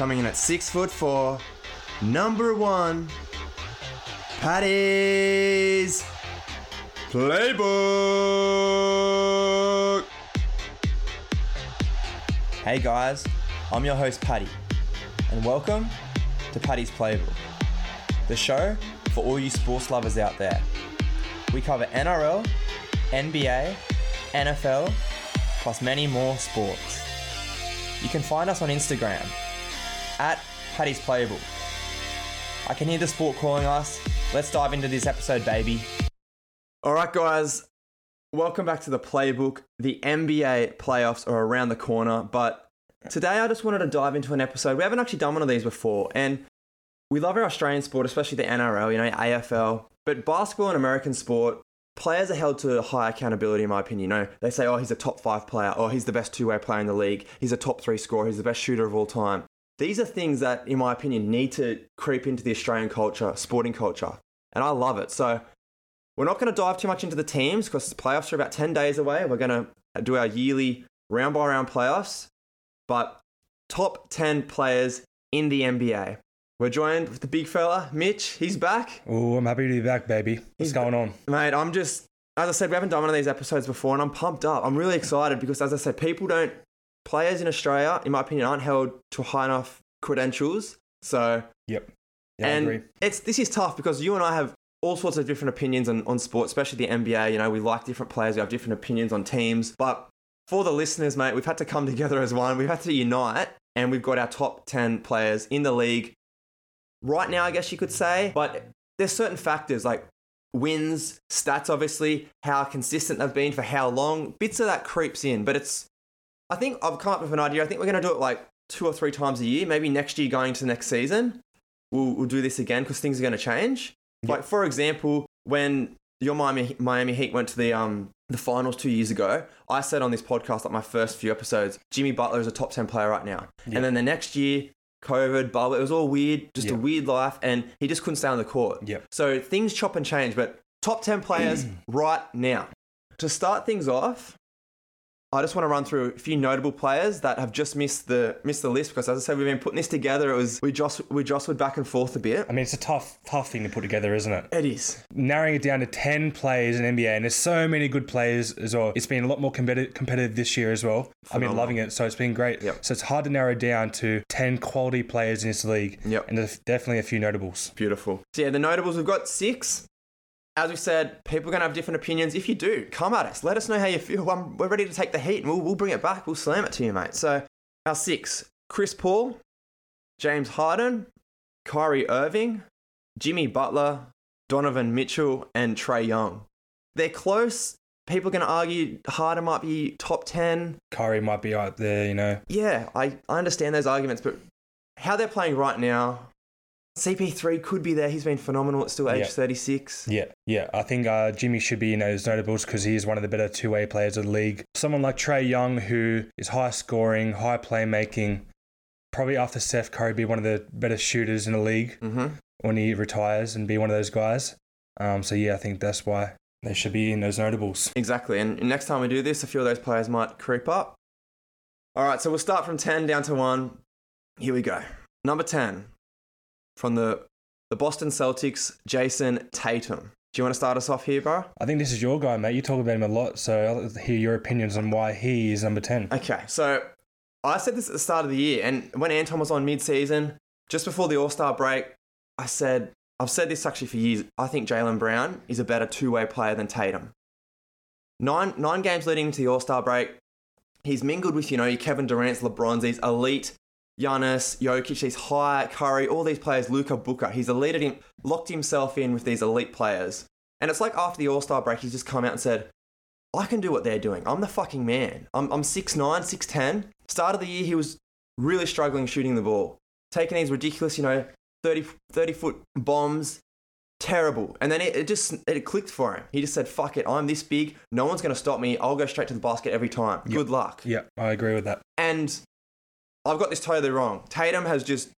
coming in at six foot four, number one, Paddy's Playbook. Hey guys, I'm your host Paddy, and welcome to Paddy's Playbook, the show for all you sports lovers out there. We cover NRL, NBA, NFL, plus many more sports. You can find us on Instagram at Paddy's Playbook. I can hear the sport calling us. Let's dive into this episode, baby. All right, guys, welcome back to the playbook. The NBA playoffs are around the corner, but today I just wanted to dive into an episode. We haven't actually done one of these before, and we love our Australian sport, especially the NRL, you know, AFL. But basketball and American sport, players are held to a high accountability, in my opinion. You know, they say, oh, he's a top five player, or he's the best two way player in the league, he's a top three scorer, he's the best shooter of all time. These are things that, in my opinion, need to creep into the Australian culture, sporting culture. And I love it. So we're not going to dive too much into the teams because the playoffs are about 10 days away. We're going to do our yearly round by round playoffs. But top 10 players in the NBA. We're joined with the big fella, Mitch. He's back. Oh, I'm happy to be back, baby. What's He's going on? Mate, I'm just, as I said, we haven't done one of these episodes before, and I'm pumped up. I'm really excited because, as I said, people don't, players in Australia, in my opinion, aren't held to high enough credentials. So, Yep. Yeah, and it's this is tough because you and I have all sorts of different opinions on, on sport, especially the NBA. You know, we like different players, we have different opinions on teams. But for the listeners, mate, we've had to come together as one. We've had to unite, and we've got our top 10 players in the league right now, I guess you could say. But there's certain factors like wins, stats, obviously, how consistent they've been for how long. Bits of that creeps in, but it's. I think I've come up with an idea. I think we're going to do it like two or three times a year. Maybe next year, going to the next season, we'll, we'll do this again because things are going to change. Like for example, when your Miami Miami Heat went to the um the finals two years ago, I said on this podcast, like my first few episodes, Jimmy Butler is a top ten player right now. Yeah. And then the next year, COVID, bubble, it was all weird, just a weird life, and he just couldn't stay on the court. Yep. So things chop and change, but top 10 players right now. To start things off, I just want to run through a few notable players that have just missed the missed the list because as I said, we've been putting this together. It was we just we jostled back and forth a bit. I mean, it's a tough, tough thing to put together, isn't it? It is. Narrowing it down to 10 players in NBA, and there's so many good players as well. It's been a lot more competitive, competitive this year as well. I've been loving it, so it's been great. Yep. So it's hard to narrow down to 10 quality players in this league. Yep. And there's definitely a few notables. Beautiful. So yeah, the notables we've got six. As we said, people are going to have different opinions. If you do, come at us. Let us know how you feel. I'm, we're ready to take the heat and we'll, we'll bring it back. We'll slam it to you, mate. So, our six Chris Paul, James Harden, Kyrie Irving, Jimmy Butler, Donovan Mitchell, and Trae Young. They're close. People are going to argue Harden might be top 10. Kyrie might be out there, you know. Yeah, I, I understand those arguments, but how they're playing right now, CP3 could be there. He's been phenomenal at still age Yeah. 36. Yeah, yeah. I think uh, Jimmy should be in those notables because he is one of the better two way players of the league. Someone like Trae Young, who is high scoring, high playmaking, probably after Seth Curry, be one of the better shooters in the league hmm when he retires and be one of those guys. Um, so, yeah, I think that's why they should be in those notables. Exactly. And next time we do this, a few of those players might creep up. All right, so we'll start from 10 down to 1. Here we go. Number 10 from the, the Boston Celtics, Jayson Tatum. Do you want to start us off here, bro? I think this is your guy, mate. You talk about him a lot, so I'll hear your opinions on why he is number 10. Okay, so I said this at the start of the year, and when Anton was on mid season, just before the All Star break, I said, I've said this actually for years. I think Jaylen Brown is a better two way player than Tatum. Nine, nine games leading into the All Star break, he's mingled with, you know, your Kevin Durant's, LeBron's, these elite, Giannis, Jokic, these high, Curry, all these players, Luka Booker. He's elite him, locked himself in with these elite players. And it's like after the All Star break, he's just come out and said, I can do what they're doing. I'm the fucking man. I'm, I'm 6'9, 6'10. Start of the year, he was really struggling shooting the ball. Taking these ridiculous, you know, 30, 30 foot bombs. Terrible. And then it, it just it clicked for him. He just said, fuck it, I'm this big. No one's going to stop me. I'll go straight to the basket every time. Good luck. Yeah, I agree with that. And I've got this totally wrong. Tatum has just,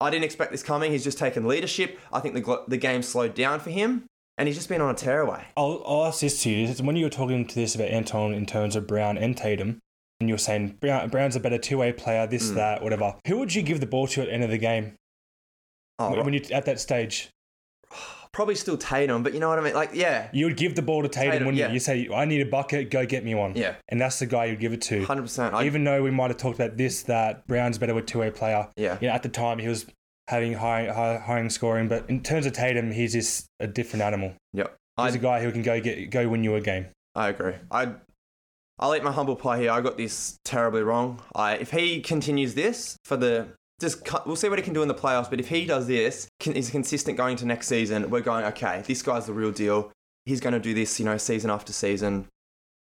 I didn't expect this coming. He's just taken leadership. I think the, the game slowed down for him. And he's just been on a tearaway. I'll, I'll ask this to you. When you were talking to this about Anton in terms of Brown and Tatum, and you're saying Brown, Brown's a better two way player, this, Mm. that, whatever. Who would you give the ball to at the end of the game Oh, when you're at that stage? probably still Tatum, but you know what I mean? Like, yeah, You would give the ball to Tatum, Tatum, wouldn't yeah. you? You say, I need a bucket, go get me one. yeah, And that's the guy you'd give it to. hundred percent. I Even though we might have talked about this, that Brown's better with two way player. yeah, You know, at the time he was having high, high, high scoring, but in terms of Tatum, he's just a different animal. yeah. He's a guy who can go get go win you a game. I agree. I I'll eat my humble pie here. I got this terribly wrong. I if he continues this for the just we'll see what he can do in the playoffs. But if he does this, can, is consistent going to next season, we're going okay. This guy's the real deal. He's going to do this, you know, season after season.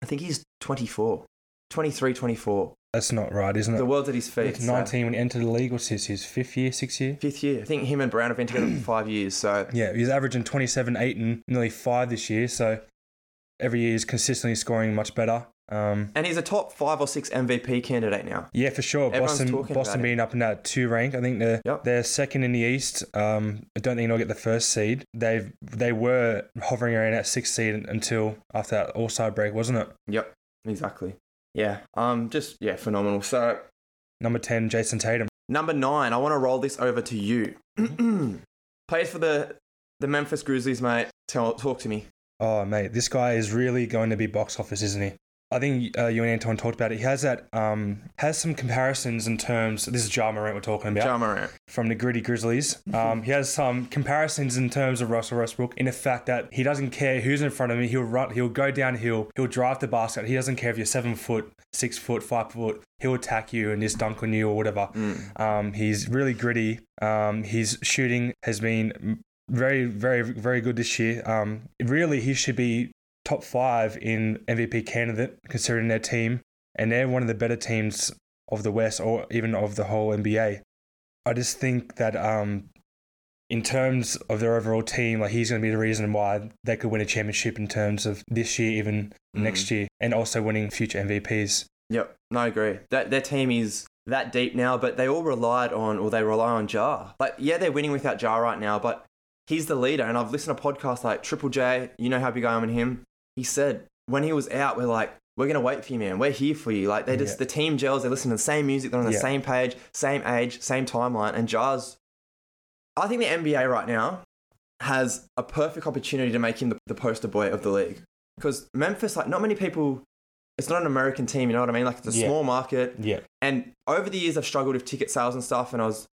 I think he's 24, 23, 24. That's not right, isn't it? The world's at his feet. It's so- 19 when he entered the league. What's his, his fifth year, sixth year? Fifth year. I think him and Brown have been together for five years. So Yeah, he's averaging 27, 8, and nearly 5 this year. So every year he's consistently scoring much better. Um, and he's a top five or six MVP candidate now. yeah, for sure. Everyone's Boston talking Boston being up in that two rank. I think they're, Yep. they're second in the East. Um, I don't think they'll get the first seed. They've They were hovering around that sixth seed until after that All Star break, wasn't it? Yep, exactly. Yeah, um, just yeah, phenomenal. So Number 10, Jayson Tatum. Number nine, I want to roll this over to you. Plays for the the Memphis Grizzlies, mate. Tell, talk to me. Oh, mate, this guy is really going to be box office, isn't he? I think uh, you and Anton talked about it. He has that, um, has some comparisons in terms. This is Ja Morant we're talking about Ja Morant. from the Gritty Grizzlies. Um, he has some comparisons in terms of Russell Westbrook in the fact that he doesn't care who's in front of him. He'll run, he'll go downhill, he'll drive the basket. He doesn't care if you're seven foot, six foot, five foot. He'll attack you and just dunk on you or whatever. Mm. Um, he's really gritty. Um, his shooting has been very, very, very good this year. Um, really, he should be top five in MVP candidate considering their team, and they're one of the better teams of the West or even of the whole NBA. I just think that um, in terms of their overall team, like he's going to be the reason why they could win a championship in terms of this year, even Mhm. next year, and also winning future MVPs. Yep, no, I agree. That their team is that deep now, but they all relied on, or they rely on Ja. Like, yeah, they're winning without Ja right now, but he's the leader. And I've listened to podcasts like Triple J. You know how big I am in him. He said when he was out, we're like, we're gonna wait for you, man. We're here for you. Like they just Yeah. the team gels. They listen to the same music. They're on the Yeah. same page, same age, same timeline. And Ja's, I think the NBA right now has a perfect opportunity to make him the, the poster boy of the league. Because Memphis, like, not many people. It's not an American team, you know what I mean? Like it's a Yeah. small market. Yeah, And over the years, I've struggled with ticket sales and stuff. And I was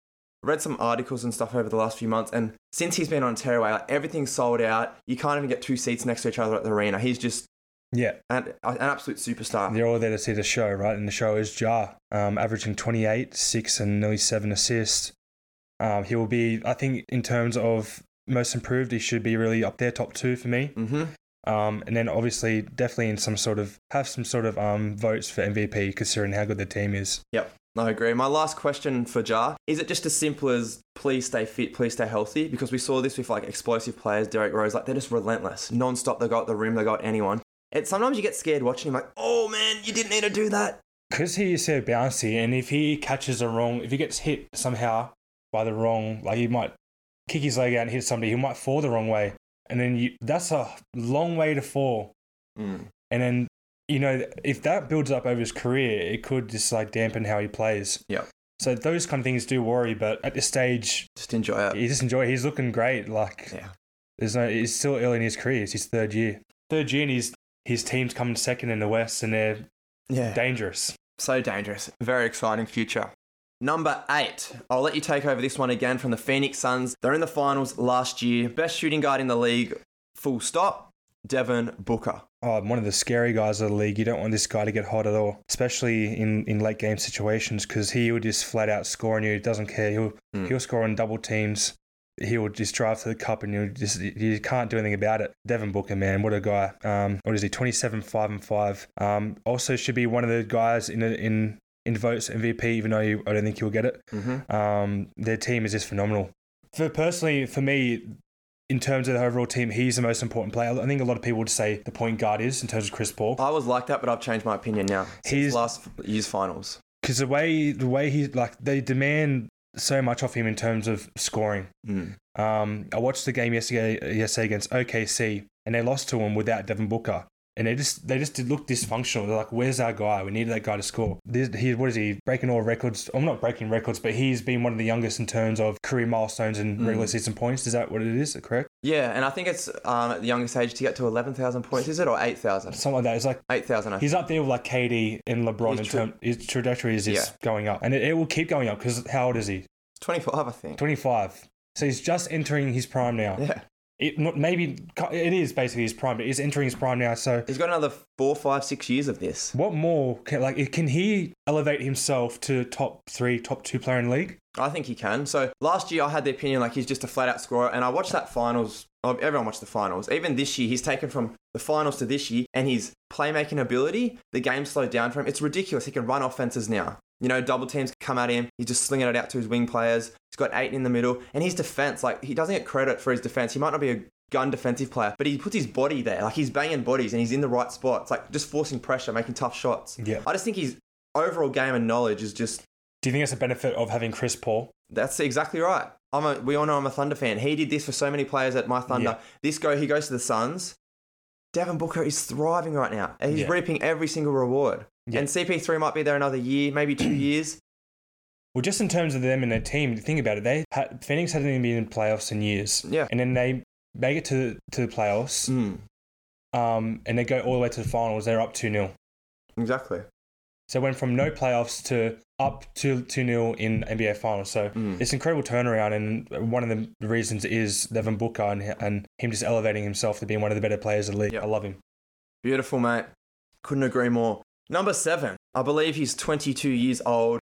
read some articles and stuff over the last few months. And since he's been on tearaway, like everything's sold out. You can't even get two seats next to each other at the arena. He's just yeah. an, an absolute superstar. They're all there to see the show, right? And the show is Ja, um, averaging 28, 6, and nearly 7 assists. Um, he will be, I think, in terms of most improved, he should be really up there, top two for me. hmm Um, and then obviously, definitely in some sort of, have some sort of um, votes for MVP, considering how good the team is. Yep. I agree. My last question for Ja is it just as simple as please stay fit, please stay healthy? Because we saw this with like explosive players, Derrick Rose, like they're just relentless, non stop. They got the rim, they got anyone. It, sometimes you get scared watching him, like, oh man, you didn't need to do that. Because he is so bouncy, and if he catches a wrong, if he gets hit somehow by the wrong, like he might kick his leg out and hit somebody, he might fall the wrong way. And then you, that's a long way to fall. Mm. And then, you know, if that builds up over his career, it could just like dampen how he plays. Yeah. So those kind of things do worry, but at this stage, Just enjoy it. you just enjoy. He's looking great. Like Yeah. there's no. He's still early in his career. It's his third year. Third year, and his his team's coming second in the West, and they're Yeah. dangerous. So dangerous. Very exciting future. Number eight. I'll let you take over this one again from the Phoenix Suns. They're in the finals last year. Best shooting guard in the league. Full stop. Devin Booker. Oh, one of the scary guys of the league. You don't want this guy to get hot at all, especially in, in late game situations, because he will just flat out score on you. He doesn't care. He'll Mm. he'll score on double teams. He will just drive to the cup, and you just you can't do anything about it. Devin Booker, man, what a guy! Um, what is he? Twenty seven, five and five. Um, also should be one of the guys in in in votes MVP, even though you, I don't think he'll get it. Mm-hmm. Um, their team is just phenomenal. For personally, for me, in terms of the overall team, he's the most important player. I think a lot of people would say the point guard is in terms of Chris Paul. I was like that, but I've changed my opinion now. Since He's- last year's finals. because the way the way he like they demand so much off him in terms of scoring. Mm. Um, I watched the game yesterday yesterday against OKC and they lost to him without Devin Booker. And they just they just did look dysfunctional. They're like, "Where's our guy? We need that guy to score." This, he what is he breaking all records? I'm not breaking records, but he's been one of the youngest in terms of career milestones and Mm. regular season points. Is that what it is? Correct? Yeah, and I think it's um, at the youngest age to get to 11,000 points, is it? Or 8,000? Something like that. It's like 8,000, he's up there with like KD and LeBron His in terms. His trajectory is, Yeah. going up, and it, it will keep going up because how old is he? 25, I think. 25. So he's just entering his prime now. Yeah. It, maybe it is basically his prime, but he's entering his prime now. So He's got another four, five, six years of this. what more can like can he elevate himself to top three, top two player in the league? I think he can. So last year I had the opinion like he's just a flat out scorer, and I watched that finals. oh, Everyone watched the finals. Even this year, he's taken from the finals to this year, and his playmaking ability, the game slowed down for him. It's ridiculous. He can run offenses now. You know, double teams come at him. He's just slinging it out to his wing players. He's got Ayton in the middle, and his defense, like he doesn't get credit for his defense. He might not be a gun defensive player, but he puts his body there. Like he's banging bodies, and he's in the right spots. Like just forcing pressure, making tough shots. Yeah. I just think his overall game and knowledge is just Do you think it's a benefit of having Chris Paul? that's exactly right. I'm a, we all know I'm a Thunder fan. He did this for so many players at my Thunder. Yeah. This go, he goes to the Suns. Devin Booker is thriving right now. And he's Yeah. reaping every single reward. Yeah. And CP3 might be there another year, maybe two years. Well, just in terms of them and their team, think about it. They Phoenix hadn't even been in playoffs in years, Yeah. and then they make it to to the playoffs, Mm, um, and they go all the way to the finals. They're up two 0 exactly. So it went from no playoffs to up to 2 0 in NBA Finals. So Mm. it's an incredible turnaround. And one of the reasons is Devin Booker and, and him just elevating himself to being one of the better players in the league. Yeah. I love him. Beautiful, mate. Couldn't agree more. Number seven. I believe he's 22 years old.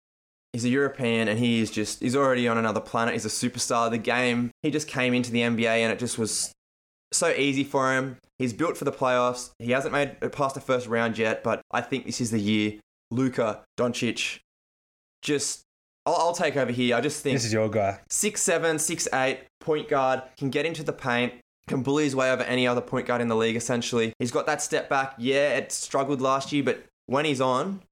He's a European and he is just, he's already on another planet. He's a superstar. Of the game, he just came into the NBA and it just was so easy for him. He's built for the playoffs. He hasn't made it past the first round yet, but I think this is the year. Luka Doncic, just, I'll, I'll take over here. I just think This is your guy. six seven, six eight, point guard, can get into the paint, can bully his way over any other point guard in the league. Essentially, he's got that step back. Yeah, it struggled last year, but when he's on,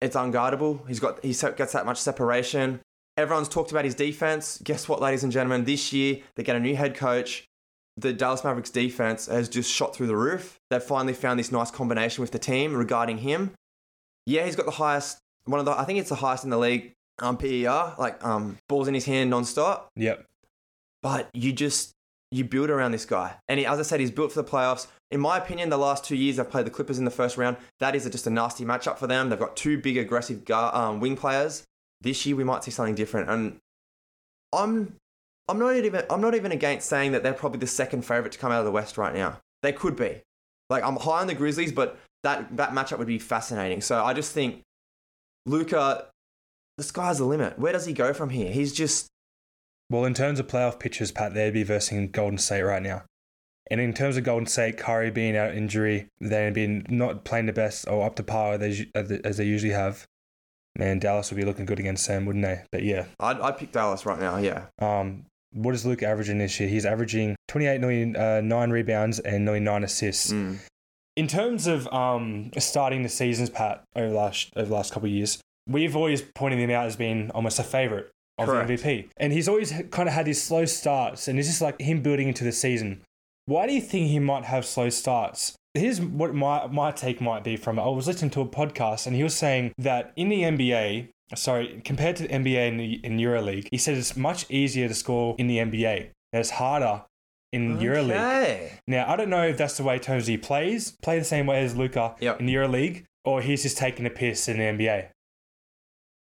it's unguardable. He's got he gets that much separation. Everyone's talked about his defense. Guess what, ladies and gentlemen? This year they get a new head coach. The Dallas Mavericks defense has just shot through the roof. They've finally found this nice combination with the team regarding him. Yeah, he's got the highest one of the I think it's the highest in the league um, PER, like um, balls in his hand nonstop. Yep. But you just you build around this guy, and he, as I said, he's built for the playoffs. In my opinion, the last two years they've played the Clippers in the first round. That is just a nasty matchup for them. They've got two big aggressive guard, um, wing players. This year we might see something different, and I'm I'm not even I'm not even against saying that they're probably the second favorite to come out of the West right now. They could be. Like I'm high on the Grizzlies, but that that matchup would be fascinating. So I just think Luka, the sky's the limit. Where does he go from here? He's just Well, in terms of playoff pitchers, Pat, they'd be versing Golden State right now. And in terms of Golden State, Curry being out injury, they've been not playing the best or up to par as, as they usually have. Man, Dallas would be looking good against them, wouldn't they? But yeah, I'd, I'd pick Dallas right now. Yeah. um, what is Luke averaging this year? He's averaging 28 million, uh, nine rebounds and nearly nine assists. Mm. In terms of um, starting the seasons, Pat, over the last over the last couple of years, we've always pointed him out as being almost a favourite of Correct. the MVP, and he's always kind of had these slow starts, and it's just like him building into the season. Why do you think he might have slow starts? Here's what my my take might be from it. I was listening to a podcast, and he was saying that in the NBA, sorry, compared to the NBA and the in EuroLeague, he said it's much easier to score in the NBA. It's harder in EuroLeague. Okay. Now, I don't know if that's the way Tonesy plays, play the same way as Luka Yep. in EuroLeague, or he's just taking a piss in the NBA.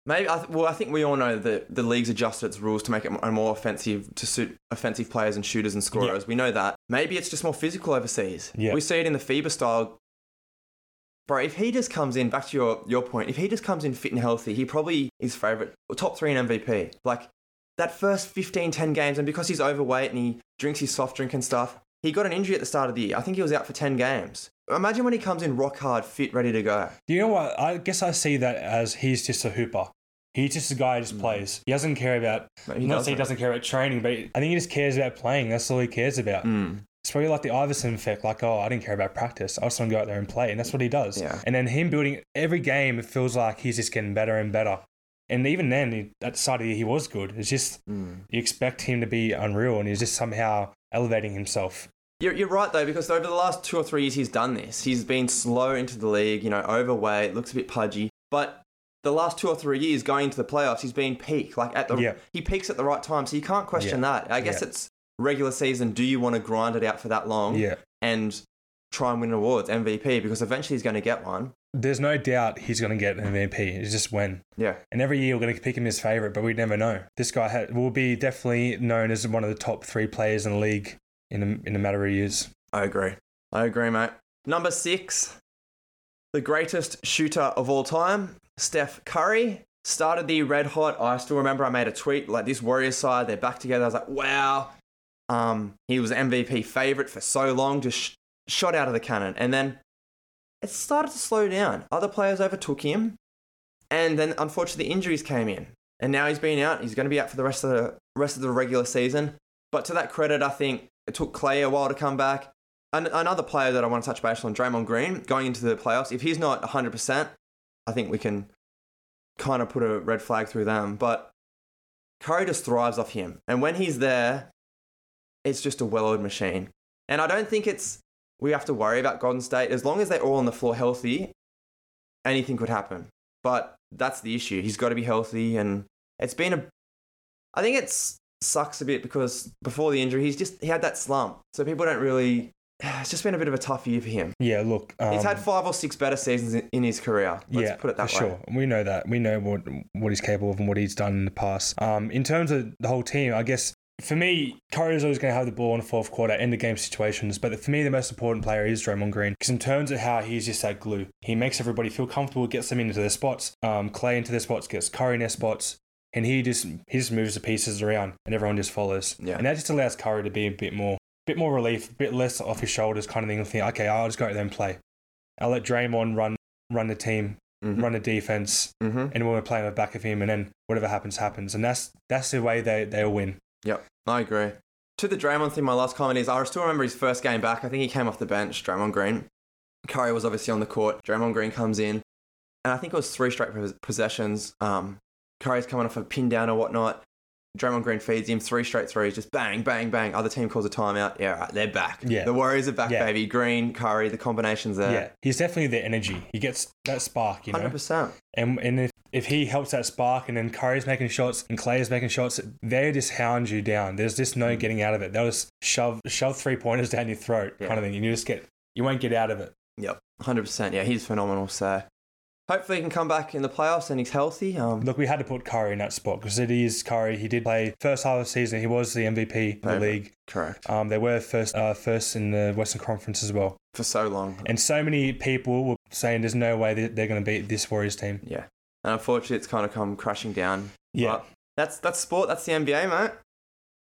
Maybe. I th- well, I think we all know that the league's adjusted its rules to make it more offensive to suit offensive players and shooters and scorers. We know that. Maybe it's just more physical overseas. Yeah. We see it in the FIBA style. Bro, if he just comes in, back to your, your point, if he just comes in fit and healthy, he probably is favourite, top three in MVP. Like, that first 15, 10 games, and because he's overweight and he drinks his soft drink and stuff, he got an injury at the start of the year. I think he was out for 10 games. Imagine when he comes in rock hard, fit, ready to go. Do you know what? I guess I see that as he's just a hooper. He's just a guy who just plays. He doesn't care about, he not doesn't. he doesn't care about training, but I think he just cares about playing. That's all he cares about. Mm. It's probably like the Iverson effect, like, oh, I didn't care about practice. I just want to go out there and play. And that's what he does. Yeah. And then him building every game, it feels like he's just getting better and better. And even then, he, at the start of the year, he was good. It's just, Mm. you expect him to be unreal, and he's just somehow elevating himself. You're, you're right though, because over the last two or three years he's done this. He's been slow into the league, you know, overweight, looks a bit pudgy. But the last two or three years going into the playoffs, he's been peak. Like at the Yeah. he peaks at the right time, so you can't question that. I guess Yeah. it's regular season. Do you want to grind it out for that long Yeah. and try and win awards, MVP? Because eventually he's going to get one. There's no doubt he's going to get an MVP. It's just when. Yeah, And every year we're going to pick him as favourite, but we never know. This guy ha- will be definitely known as one of the top three players in the league in a, in a matter of years. I agree. I agree, mate. Number six, the greatest shooter of all time, Steph Curry. Started the red hot. I still remember I made a tweet like this Warriors side, they're back together. I was like, wow. Um, he was MVP favorite for so long, just shot out of the cannon. And then it started to slow down. Other players overtook him. And then unfortunately the injuries came in. And now he's been out. He's going to be out for the rest of the rest of the regular season. But to that credit, I think it took Clay a while to come back. An- another player that I want to touch base on, Draymond Green, going into the playoffs. If he's not 100%, I think we can kind of put a red flag through them. But Curry just thrives off him. And when he's there, it's just a well oiled machine. And I don't think it's, we have to worry about Golden State. As long as they're all on the floor healthy, anything could happen. But that's the issue. He's got to be healthy. And it's been a, I think it sucks a bit because before the injury, he's just, he had that slump. So people don't really, it's just been a bit of a tough year for him. Yeah, look. Um, He's had five or six better seasons in, in his career. Let's yeah, put it that for way. sure. We know that. We know what what he's capable of and what he's done in the past. Um, in terms of the whole team, I guess for me, Curry is always going to have the ball in the fourth quarter, end of game situations. But for me, the most important player is Draymond Green because in terms of how he's just that glue, he makes everybody feel comfortable, gets them into their spots. Um, Clay into their spots, gets Curry in their spots. And he just he just moves the pieces around, and everyone just follows. Yeah. And that just allows Curry to be a bit more, bit more relief, a bit less off his shoulders, kind of thing. Think, okay, I'll just go out there and play. I'll let Draymond run, run the team, Mhm. run the defense, Mm-hmm. and when we're playing the back of him, and then whatever happens, happens. And that's that's the way they they'll win. Yep, I agree. To the Draymond thing, my last comment is I still remember his first game back. I think he came off the bench, Draymond Green. Curry was obviously on the court. Draymond Green comes in, and I think it was three straight possessions. Um, Curry's coming off a pin down or whatnot. Draymond Green feeds him three straight threes, just bang, bang, bang. Other team calls a timeout. Yeah, right, they're back. Yeah. The Warriors are back, Yeah. baby. Green, Curry, the combinations there. Yeah, he's definitely the energy. He gets that spark, you know. Hundred percent. And and if, if he helps that spark, and then Curry's making shots and Clay's making shots, they just hound you down. There's just no getting out of it. They'll just shove shove three pointers down your throat, Yeah. kind of thing. And you just get you won't get out of it. Yep, hundred percent. Yeah, he's phenomenal. So hopefully he can come back in the playoffs and he's healthy. Um, Look, we had to put Curry in that spot because it is Curry. He did play first half of the season. He was the MVP in the league. correct Um, they were first uh, first in the Western Conference as well. for so long. And so many people were saying there's no way that they're going to beat this Warriors team. Yeah. And unfortunately, it's kind of come crashing down. Yeah. But that's that's sport. That's the NBA, mate.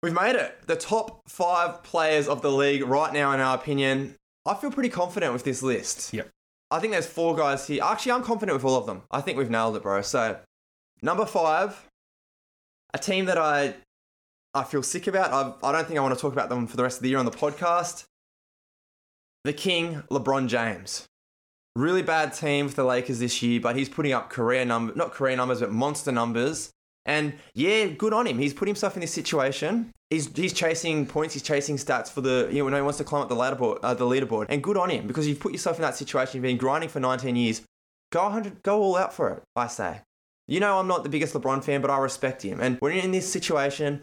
We've made it. The top five players of the league right now, in our opinion. I feel pretty confident with this list. Yep. I think there's four guys here. Actually, I'm confident with all of them. I think we've nailed it, bro. So, number five, a team that I I feel sick about. I've, I don't think I want to talk about them for the rest of the year on the podcast. The King, LeBron James. Really bad team for the Lakers this year, but he's putting up career number, not career numbers, but monster numbers. And yeah, good on him. He's put himself in this situation. He's he's chasing points. He's chasing stats for the you know he wants to climb up the leaderboard, uh, the leaderboard. And good on him because you've put yourself in that situation. You've been grinding for 19 years. Go 100, go all out for it. I say. You know I'm not the biggest LeBron fan, but I respect him. And when you're in this situation,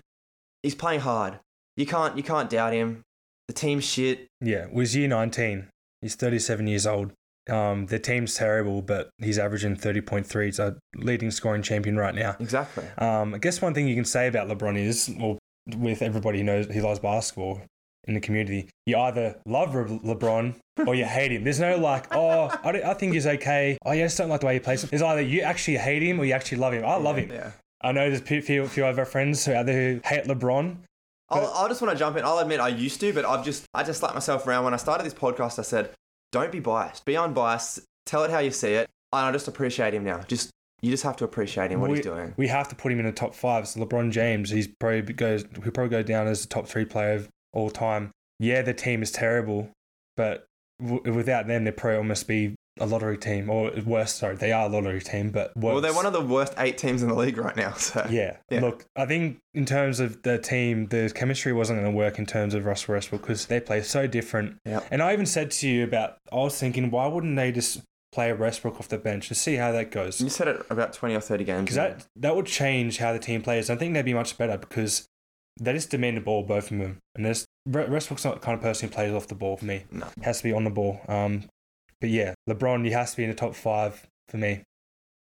he's playing hard. You can't you can't doubt him. The team's shit. Yeah, it was year 19. He's 37 years old. Um, the team's terrible, but he's averaging 30.3. He's a leading scoring champion right now. Exactly. Um, I guess one thing you can say about LeBron is, well, with everybody who knows he loves basketball in the community, you either love Le- LeBron or you hate him. There's no like, oh, I, I think he's okay. Oh, yeah, I just don't like the way he plays. It's either you actually hate him or you actually love him. I love him. Yeah. I know there's a few, few other friends who out there who hate LeBron. I'll, I'll, just want to jump in. I'll admit I used to, but I've just I just slapped myself around when I started this podcast. I said, "Don't be biased. Be unbiased. Tell it how you see it." And I just appreciate him now. Just you just have to appreciate him what we, he's doing. We have to put him in the top five. So LeBron James, he's probably goes he'll probably go down as the top three player of all time. Yeah, the team is terrible, but w- without them, they'd probably almost be a lottery team, or worse, sorry, they are a lottery team, but worse. Well, they're one of the worst eight teams in the league right now. So Yeah. Yeah. Look, I think in terms of the team, the chemistry wasn't going to work in terms of Russell Westbrook because they play so different. Yep. And I even said to you about, I was thinking, why wouldn't they just play a Westbrook off the bench to see how that goes? you said it about twenty or thirty games. Because that, that would change how the team plays. I think they'd be much better because they just demand the ball, both of them. And there's, Westbrook's not the kind of person who plays off the ball for me. No. Has to be on the ball. Um, but yeah, LeBron, he has to be in the top five for me.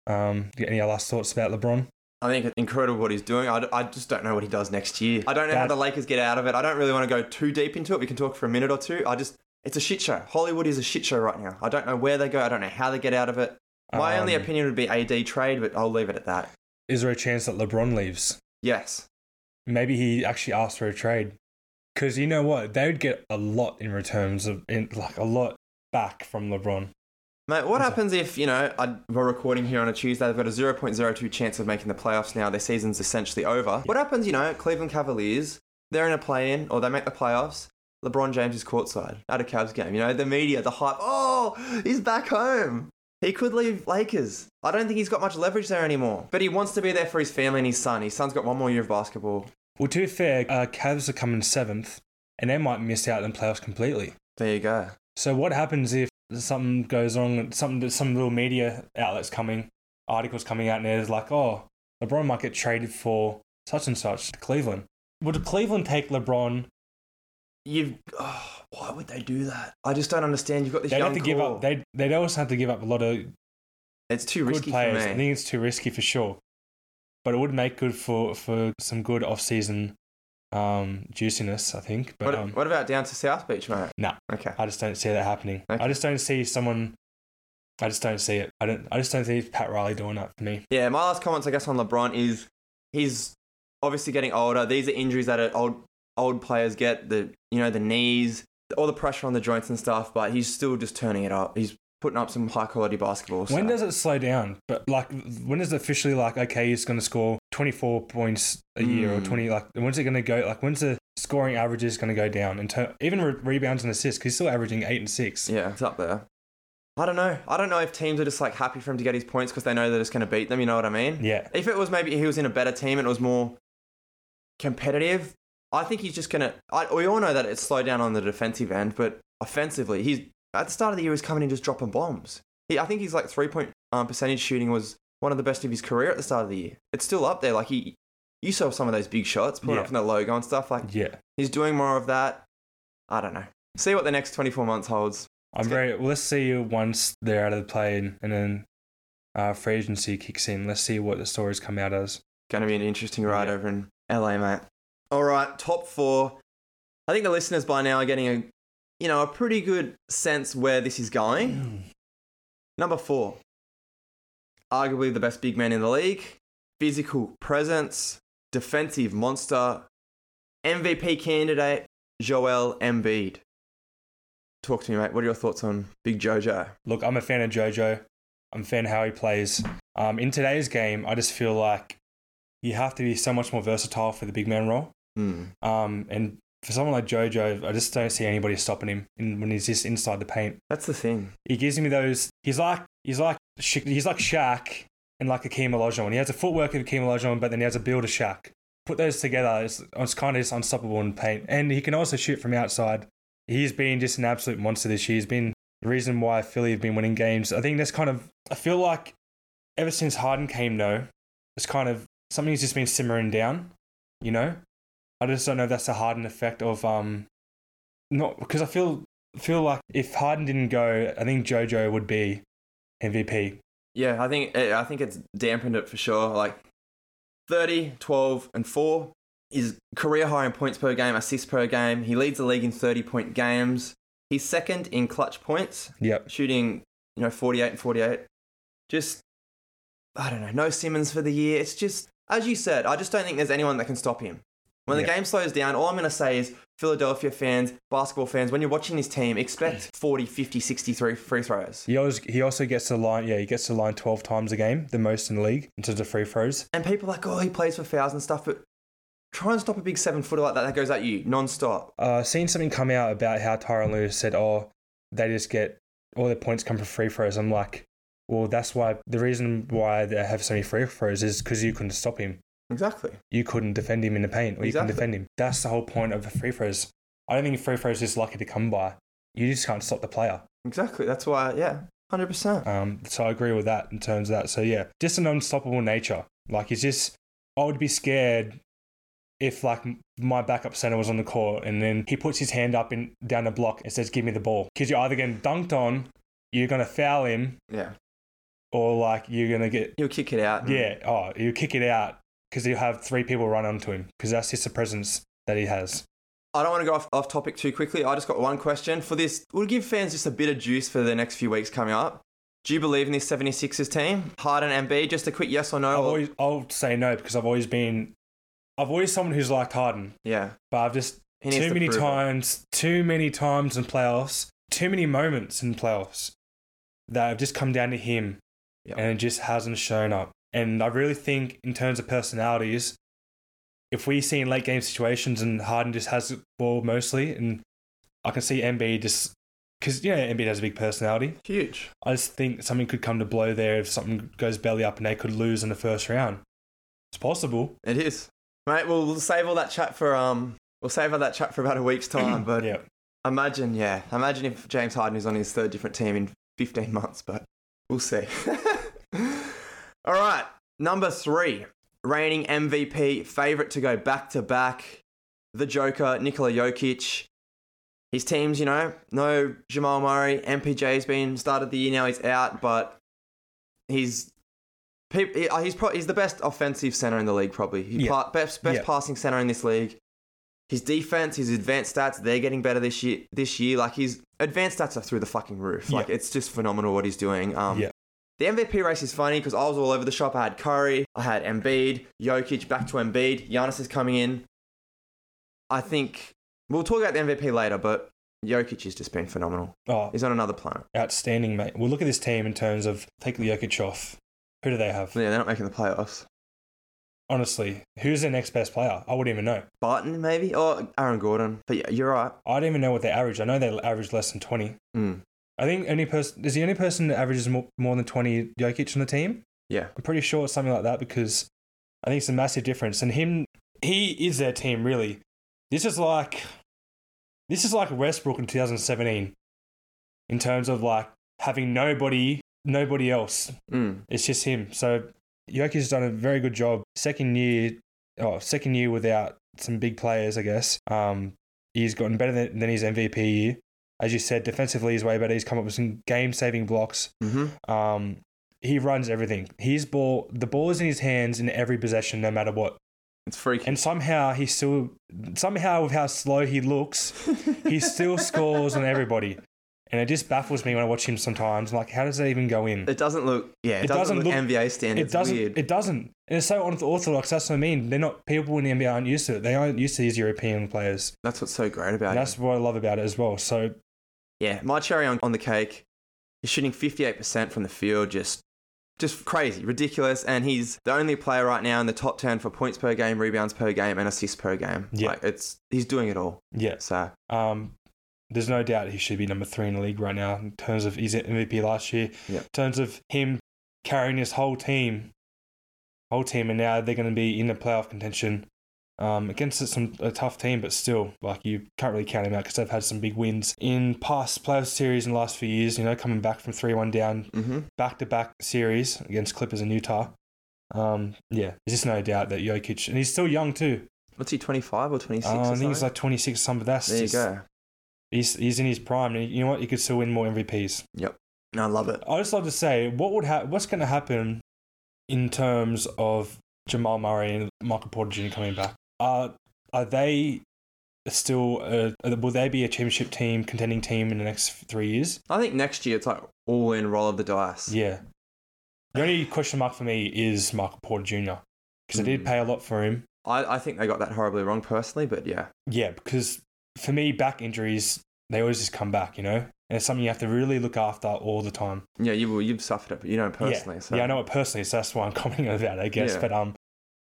Um, any last thoughts about LeBron? I think it's incredible what he's doing. I, I just don't know what he does next year. I don't know how the Lakers get out of it. I don't really want to go too deep into it. We can talk for a minute or two. I just, it's a shit show. Hollywood is a shit show right now. I don't know where they go. I don't know how they get out of it. My only Um, opinion would be AD trade, but I'll leave it at that. Is there a chance that LeBron leaves? Yes. Maybe he actually asked for a trade. Because you know what? They would get a lot in returns of, in, like a lot back from LeBron. Mate, what happens if, you know, I, we're recording here on a Tuesday, they've got a 0.02 chance of making the playoffs now, their season's essentially over. What happens, you know, Cleveland Cavaliers, they're in a play in, or they make the playoffs, LeBron James is courtside at a Cavs game. You know, the media, the hype, oh, he's back home. He could leave Lakers. I don't think he's got much leverage there anymore. But he wants to be there for his family and his son. His son's got one more year of basketball. Well, to be fair, uh, Cavs are coming seventh, and they might miss out on playoffs completely. There you go. So what happens if something goes wrong? Something, some little media outlets coming, articles coming out, and there's like, oh, LeBron might get traded for such and such to Cleveland. Would Cleveland take LeBron? You've. Oh, why would they do that? I just don't understand. You've got this They'd young have to give core. up. They'd they'd also have to give up a lot of It's too good risky players. I think it's too risky for sure. But it would make good for for some good off season um, juiciness, I think. But What, um, what about down to South Beach, mate? Nah. Okay. I just don't see that happening. Okay. I just don't see someone. I just don't see it. I don't. I just don't see Pat Riley doing that for me. Yeah, my last comments, I guess, on LeBron is he's obviously getting older. These are injuries that old old players get. The you know the knees, all the pressure on the joints and stuff. But he's still just turning it up. He's putting up some high quality basketball. When does it slow down? But like, when is it officially like okay, he's going to score twenty four points a year or Mm. twenty? Like, when's it going to go? Like, when's the scoring average is going to go down? And ter- even re- rebounds and assists, because he's still averaging eight and six. Yeah, it's up there. I don't know. I don't know if teams are just like happy for him to get his points because they know they're just going to beat them. You know what I mean? Yeah. If it was maybe he was in a better team and it was more competitive, I think he's just gonna. We all know that it's slowed down on the defensive end, but offensively, he's at the start of the year he was coming in just dropping bombs. He, I think he's like three point um, percentage shooting was one of the best of his career at the start of the year. It's still up there. Like he, you saw some of those big shots pulling Yeah. up from the logo and stuff. Like Yeah. he's doing more of that. I don't know. See what the next twenty four months holds. I'm get- very. Well, let's see once they're out of the play and, and then uh, free agency kicks in. Let's see what the stories come out as. Going to be an interesting ride Yeah. over in LA, mate. All right, top four. I think the listeners by now are getting a, you know, a pretty good sense where this is going. Number four, arguably the best big man in the league, physical presence, defensive monster, MVP candidate, Joel Embiid. Talk to me, mate. What are your thoughts on Big Jojo? Look, I'm a fan of JoJo. I'm a fan of how he plays. Um, in today's game, I just feel like you have to be so much more versatile for the big man role. Hmm. Um, and for someone like JoJo, I just don't see anybody stopping him in, when he's just inside the paint. That's the thing. He gives me those. He's like he's like he's like Shaq and like Akeem Olajuwon. He has a footwork of Akeem Olajuwon, but then he has a build of Shaq. Put those together, it's, it's kind of just unstoppable in paint. And he can also shoot from outside. He's been just an absolute monster this year. He's been the reason why Philly have been winning games. I think that's kind of. I feel like ever since Harden came, though, it's kind of something's just been simmering down. You know, I just don't know if that's the Harden effect of um, not because I feel feel like if Harden didn't go, I think JoJo would be MVP. Yeah, I think eh, I think it's dampened it for sure. Like 30, 12, and 4 is career high in points per game, assists per game. He leads the league in 30 point games. He's second in clutch points, Yep. shooting, you know, 48 and 48. Just I don't know, no Simmons for the year. It's just as you said, I just don't think there's anyone that can stop him. When the Yeah. game slows down, all I'm going to say is Philadelphia fans, basketball fans, when you're watching this team, expect 40, 50, 63 free throws. He always he also gets the line. Yeah, he gets the line twelve times a game, the most in the league in terms of free throws. And people are like, oh, he plays for fouls and stuff, but try and stop a big seven footer like that that goes at you non-stop. Uh, seen something come out about how Tyronn Lewis said, "Oh, they just get all their points come from free throws. I'm like, well, that's why the reason why they have so many free throws is because you couldn't stop him. Exactly. You couldn't defend him in the paint, or you Exactly. couldn't defend him. That's the whole point of the free throws. I don't think free throws is lucky to come by. You just can't stop the player. Exactly. That's why, yeah, 100%. Um, so I agree with that in terms of that. So yeah, just an unstoppable nature. Like it's just, I would be scared if like my backup center was on the court and then he puts his hand up in down the block and says, "Give me the ball," because you're either getting dunked on, you're gonna foul him, Yeah. or like you're gonna get you'll kick it out. yeah, oh, you kick it out because he'll have three people run onto him because that's just the presence that he has. I don't want to go off, off topic too quickly. I just got one question for this. We'll give fans just a bit of juice for the next few weeks coming up. Do you believe in this 76ers team? Harden and B, just a quick yes or no. I've always, I'll say no because I've always been, I've always someone who's liked Harden, yeah. but I've just too to many prove it. times, too many times in playoffs, too many moments in playoffs that have just come down to him Yep. and it just hasn't shown up. And I really think, in terms of personalities, if we see in late game situations and Harden just has the ball mostly, and I can see Embiid just because you know Embiid has a big personality. Huge. I just think something could come to blow there if something goes belly up and they could lose in the first round. It's possible. It is. Mate, we'll, we'll save all that chat for um we'll save all that chat for about a week's time. But yeah. imagine, yeah. Imagine if James Harden is on his third different team in fifteen months, but we'll see. all right. Number three. Reigning MVP, favourite to go back to back. The Joker, Nikola Jokic. His teams, you know, no Jamal Murray. MPJ's been started the year now, he's out, but he's uh, he's pro- he's the best offensive center in the league, probably. He Yeah. pa- best best Yeah. passing center in this league. His defense, his advanced stats, they're getting better this year. This year, like his advanced stats are through the fucking roof. Like it's just phenomenal what he's doing. Um, Yeah. The MVP race is funny because I was all over the shop. I had Curry, I had Embiid, Jokic, back to Embiid. Giannis is coming in. I think we'll talk about the MVP later, but Jokic has just been phenomenal. Oh, He's on another planet. outstanding, mate. Well, look at this team in terms of take the Jokic off. Who do they have? Yeah, they're not making the playoffs. Honestly, who's their next best player? I wouldn't even know. Barton, maybe? Or Aaron Gordon. But yeah, you're right. I don't even know what they average. I know they average less than 20. Mm. I think only person is the only person that averages more, more than 20 Jokic on the team. Yeah. I'm pretty sure it's something like that because I think it's a massive difference. And him, he is their team, really. This is like, this is like Westbrook in 2017 in terms of like having nobody, nobody else. Mm. It's just him. So Jokic has done a very good job. Second year, oh, second year without some big players, I guess. Um, he's gotten better than, than his MVP year. As you said, defensively he's way better. He's come up with some game-saving blocks. Mm-hmm. Um, he runs everything. His ball, the ball is in his hands in every possession, no matter what. It's freaky. And somehow he still, somehow with how slow he looks, he still scores on everybody. And it just baffles me when I watch him sometimes. Like, how does that even go in? It doesn't look. Yeah, it, It doesn't, doesn't look, look- NBA standards. It doesn't. Weird. It doesn't. And it's so unorthodox. That's what I mean. They're not people in the NBA aren't used to it. They aren't used to these European players. That's what's so great about And it. that's what I love about it as well. So Yeah, my cherry on, on the cake. He's shooting 58% from the field, just just crazy, ridiculous. And he's the only player right now in the top 10 for points per game, rebounds per game, and assists per game. Yeah. Like, it's he's doing it all. yeah, So um, there's no doubt he should be number three in the league right now in terms of his MVP last year. Yeah. In terms of him carrying his whole team, whole team, and now they're going to be in the playoff contention. Um, against some a tough team, but still, like you can't really count him out because they've had some big wins in past playoff series in the last few years. You know, coming back from three one down back to back series against Clippers and Utah. Um, yeah, there's just no doubt that Jokic, and he's still young too. what's he 25 or 26? Uh, I think he's like 26 or something. That's there you just- go. He's he's in his prime, and you know what? He could still win more MVPs. Yep, no, I love it. I just love to say, what would ha- what's going to happen in terms of Jamal Murray and Michael Porter Jr. coming back? Are are they still? Uh, will they be a championship team, contending team in the next three years? I think next year it's like all in roll of the dice. Yeah. The only question mark for me is Michael Porter Jr. because I did Mm. pay a lot for him. I, I think they got that horribly wrong personally, but yeah. Yeah, because for me, back injuries they always just come back, you know, and it's something you have to really look after all the time. Yeah, you, you've suffered it, but you know personally. yeah, so. yeah, I know it personally, so that's why I'm commenting on that, I guess. Yeah. But um,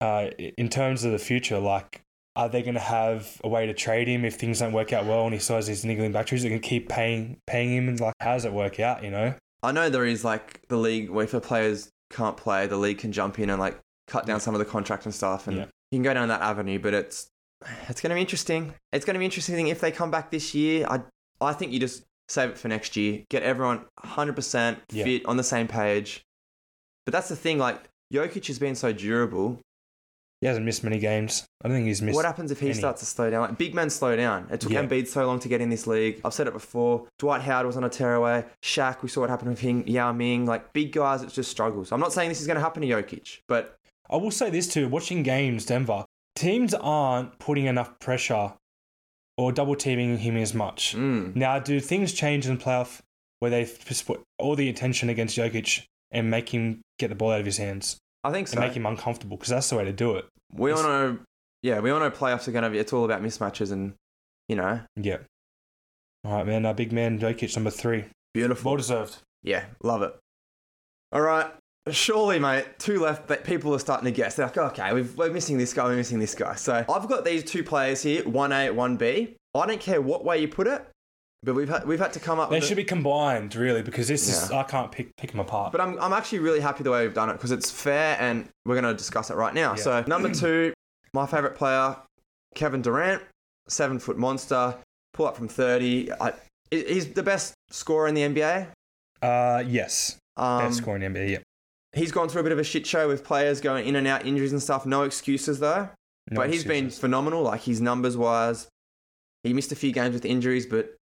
uh, in terms of the future, like Are they going to have a way to trade him if things don't work out well and he still has these niggling back injuries? They can keep paying paying him and like how does it work out? You know? I know there is like the league where if players can't play, the league can jump in and like cut down some of the contract and stuff, and Yeah. you can go down that avenue. But it's it's going to be interesting. It's going to be interesting if they come back this year. I I think you just save it for next year. Get everyone 100% Yeah. fit on the same page. But that's the thing. Like Jokic has been so durable. He hasn't missed many games. I don't think he's missed. What happens if he any. starts to slow down? Like big men slow down. It took Yeah. Embiid so long to get in this league. I've said it before. Dwight Howard was on a tearaway. Shaq, we saw what happened with him. Yao Ming, like big guys, it's just struggles. I'm not saying this is going to happen to Jokic, but I will say this too: watching games, Denver teams aren't putting enough pressure or double teaming him as much. mm, Now, do things change in the playoff where they put all the attention against Jokic and make him get the ball out of his hands I think and so. make him uncomfortable? Because that's the way to do it. we all know, yeah, we all know playoffs are going to be. It's all about mismatches, and you know, Yeah. All right, man. Our big man Jokic, number three. beautiful. Well deserved. Yeah, love it. All right. Surely, mate, two left, but people are starting to guess. They're like, okay, we've, we're missing this guy, we're missing this guy. So I've got these two players here, 1A, 1B. I don't care what way you put it, but we've had, we've had to come up with. They should it. be combined, really, because this is I can't pick pick them apart. But I'm, I'm actually really happy the way we've done it because it's fair and we're going to discuss it right now. Yeah. So, number two, my favourite player, Kevin Durant, seven foot monster, pull up from 30. I, he's the best scorer in the NBA. uh, yes, Um, best scorer in the NBA. Yeah. He's gone through a bit of a shit show with players going in and out, injuries and stuff. No excuses though. No but he's been phenomenal, like his numbers wise. He missed a few games with injuries, but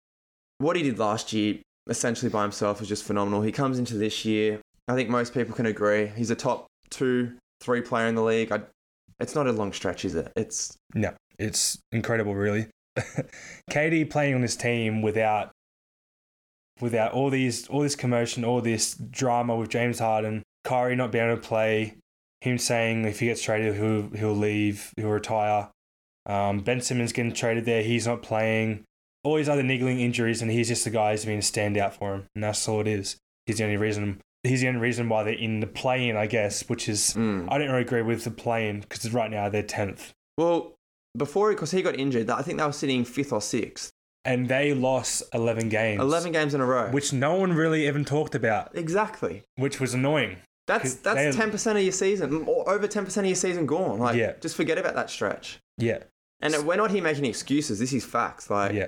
what he did last year, essentially by himself, was just phenomenal. He comes into this year. I think most people can agree. He's a top two, three player in the league. I, it's not a long stretch, is it? It's No, it's incredible, really. KD playing on this team without without all these all this commotion, all this drama with James Harden, Kyrie not being able to play, him saying if he gets traded, he'll he'll leave, he'll retire. Um, Ben Simmons getting traded there, he's not playing. All these other niggling injuries, and he's just the guy who's been a standout for him, and that's all it is. He's the only reason. He's the only reason why they're in the play-in, I guess, which is mm. I don't really agree with the play-in because right now they're tenth. well before because he got injured. I think they were sitting fifth or sixth, and they lost 11 games. eleven games in a row. Which no one really even talked about, exactly. which was annoying. That's that's ten percent of your season, or over ten percent of your season gone. Like, Yeah. just forget about that stretch. Yeah, And we're not here making excuses. This is facts. Like, yeah.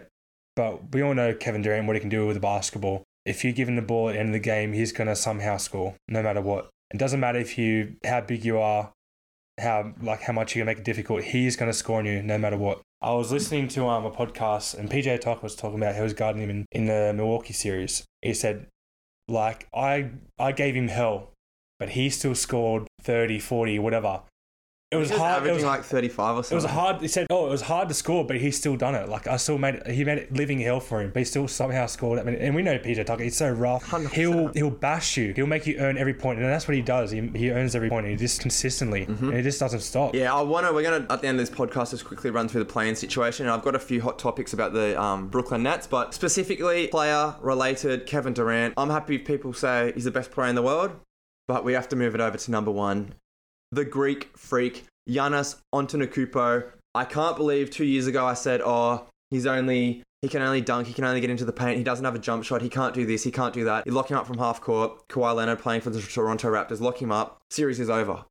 But we all know Kevin Durant, what he can do with the basketball. If you give him the ball at the end of the game, he's going to somehow score, no matter what. It doesn't matter if you how big you are, how like how much you can make it difficult. He's going to score on you, no matter what. I was listening to um, a podcast, and PJ Tucker was talking about how he was guarding him in, in the Milwaukee series. He said, like, I I gave him hell, but he still scored 30, 40, whatever. It was he hard. It was, like thirty-five or something. it was hard. He said, "Oh, it was hard to score, but he's still done it. Like I still made it. He made it living hell for him, but he still somehow scored. I mean, and we know PJ Tucker. He's so rough. 100%. He'll he'll bash you. He'll make you earn every point, and that's what he does. He, he earns every point. And he just consistently, and he just doesn't stop. Mm-hmm. Yeah, I want to. We're gonna at the end of this podcast just quickly run through the playing situation. And I've got a few hot topics about the um, Brooklyn Nets, but specifically player related. Kevin Durant. I'm happy if people say he's the best player in the world, but we have to move it over to number one, the Greek freak Giannis Antetokounmpo. I can't believe two years ago I said, oh, he's only he can only dunk, he can only get into the paint, he doesn't have a jump shot, he can't do this, he can't do that. You lock him up from half court. Kawhi Leonard playing for the Toronto Raptors, lock him up. Series is over.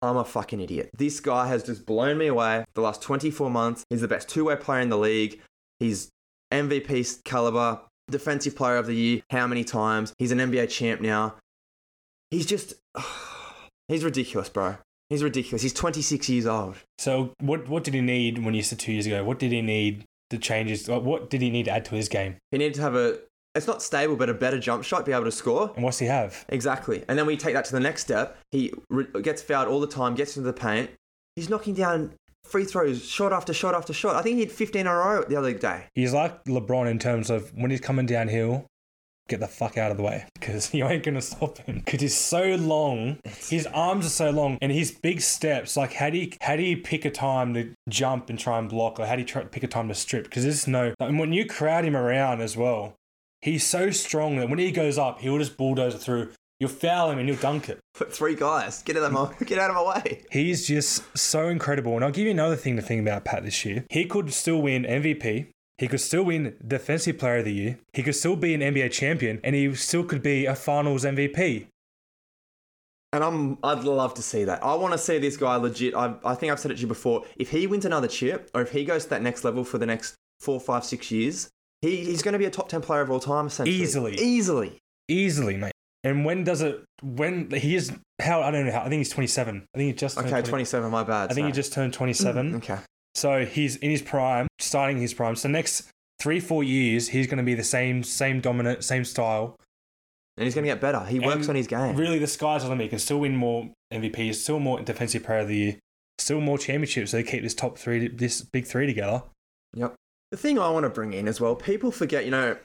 I'm a fucking idiot. This guy has just blown me away the last 24 months. He's the best two way player in the league. He's MVP caliber, defensive player of the year, how many times? He's an NBA champ now. He's just, he's ridiculous, bro. He's ridiculous. He's 26 years old. So what what did he need when you said two years ago? What did he need to change his? like, What did he need to add to his game? He needed to have a, it's not stable, but a better jump shot, be able to score. And what's he have? Exactly. And then we take that to the next step. He re- gets fouled all the time, gets into the paint. He's knocking down free throws, shot after shot after shot. I think he had 15 in a row the other day. He's like LeBron in terms of when he's coming downhill, get the fuck out of the way because you ain't gonna stop him because he's so long. His arms are so long and his big steps. Like, how do you how do you pick a time to jump and try and block, or how do you try pick a time to strip? Because there's no. And when you crowd him around as well, he's so strong that when he goes up, he'll just bulldoze it through. You'll foul him and you'll dunk it. Put three guys. Get out of my get out of my way. He's just so incredible. And I'll give you another thing to think about Pat this year. He could still win MVP. He could still win Defensive Player of the Year. He could still be an NBA champion, and he still could be a Finals MVP. And I'm I'd love to see that. I want to see this guy legit. I I think I've said it to you before. If he wins another chip, or if he goes to that next level for the next four, five, six years, he, he's going to be a top ten player of all time. Essentially, Easily. easily. Easily, mate. And when does it? When he is how? I don't know how. I think he's 27. I think he just turned Okay, 20 27. My bad. I think he just turned 27. Mm, okay. So he's in his prime, starting his prime. So next three, four years, he's going to be the same, same dominant, same style. And he's going to get better. He works on his game. Really, the sky's the limit. He can still win more MVPs, still more Defensive Player of the Year, still more championships. So they keep this top three, this big three together. Yep. The thing I want to bring in as well, people forget, you know,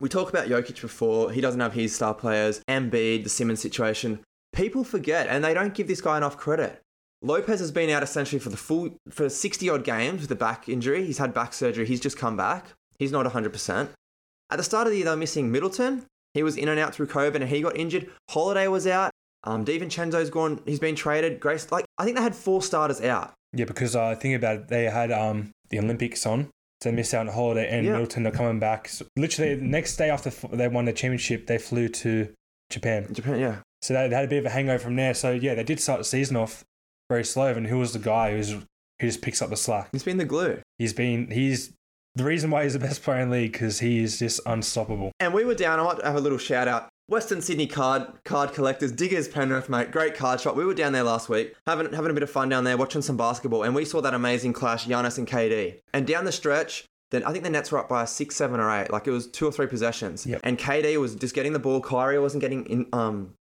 we talk about Jokic before. He doesn't have his star players. Embiid, the Simmons situation. People forget, and they don't give this guy enough credit. Lopez has been out essentially for the full for 60 odd games with a back injury. He's had back surgery. He's just come back. He's not 100%. At the start of the year, they were missing Middleton. He was in and out through COVID and he got injured. Holiday was out. Um, DiVincenzo's gone. He's been traded. Grace, like, I think they had four starters out. Yeah, because uh, think about it, they had um the Olympics on. So they missed out on Holiday, and Yeah. Middleton are coming back. So literally, the next day after they won the championship, they flew to Japan. Japan, yeah. So they had a bit of a hangover from there. So yeah, they did start the season off very slow. And who was the guy who's who just picks up the slack? He's been the glue. He's been he's the reason why he's the best player in the league because he is just unstoppable. And we were down. I might have a little shout out. Western Sydney card card collectors, Diggers Penrith, mate. Great card shop. We were down there last week, having having a bit of fun down there, watching some basketball, and we saw that amazing clash, Giannis and KD. And down the stretch, then I think the Nets were up by six, seven, or eight. Like it was two or three possessions. Yep. And KD was just getting the ball. Kyrie wasn't getting in, um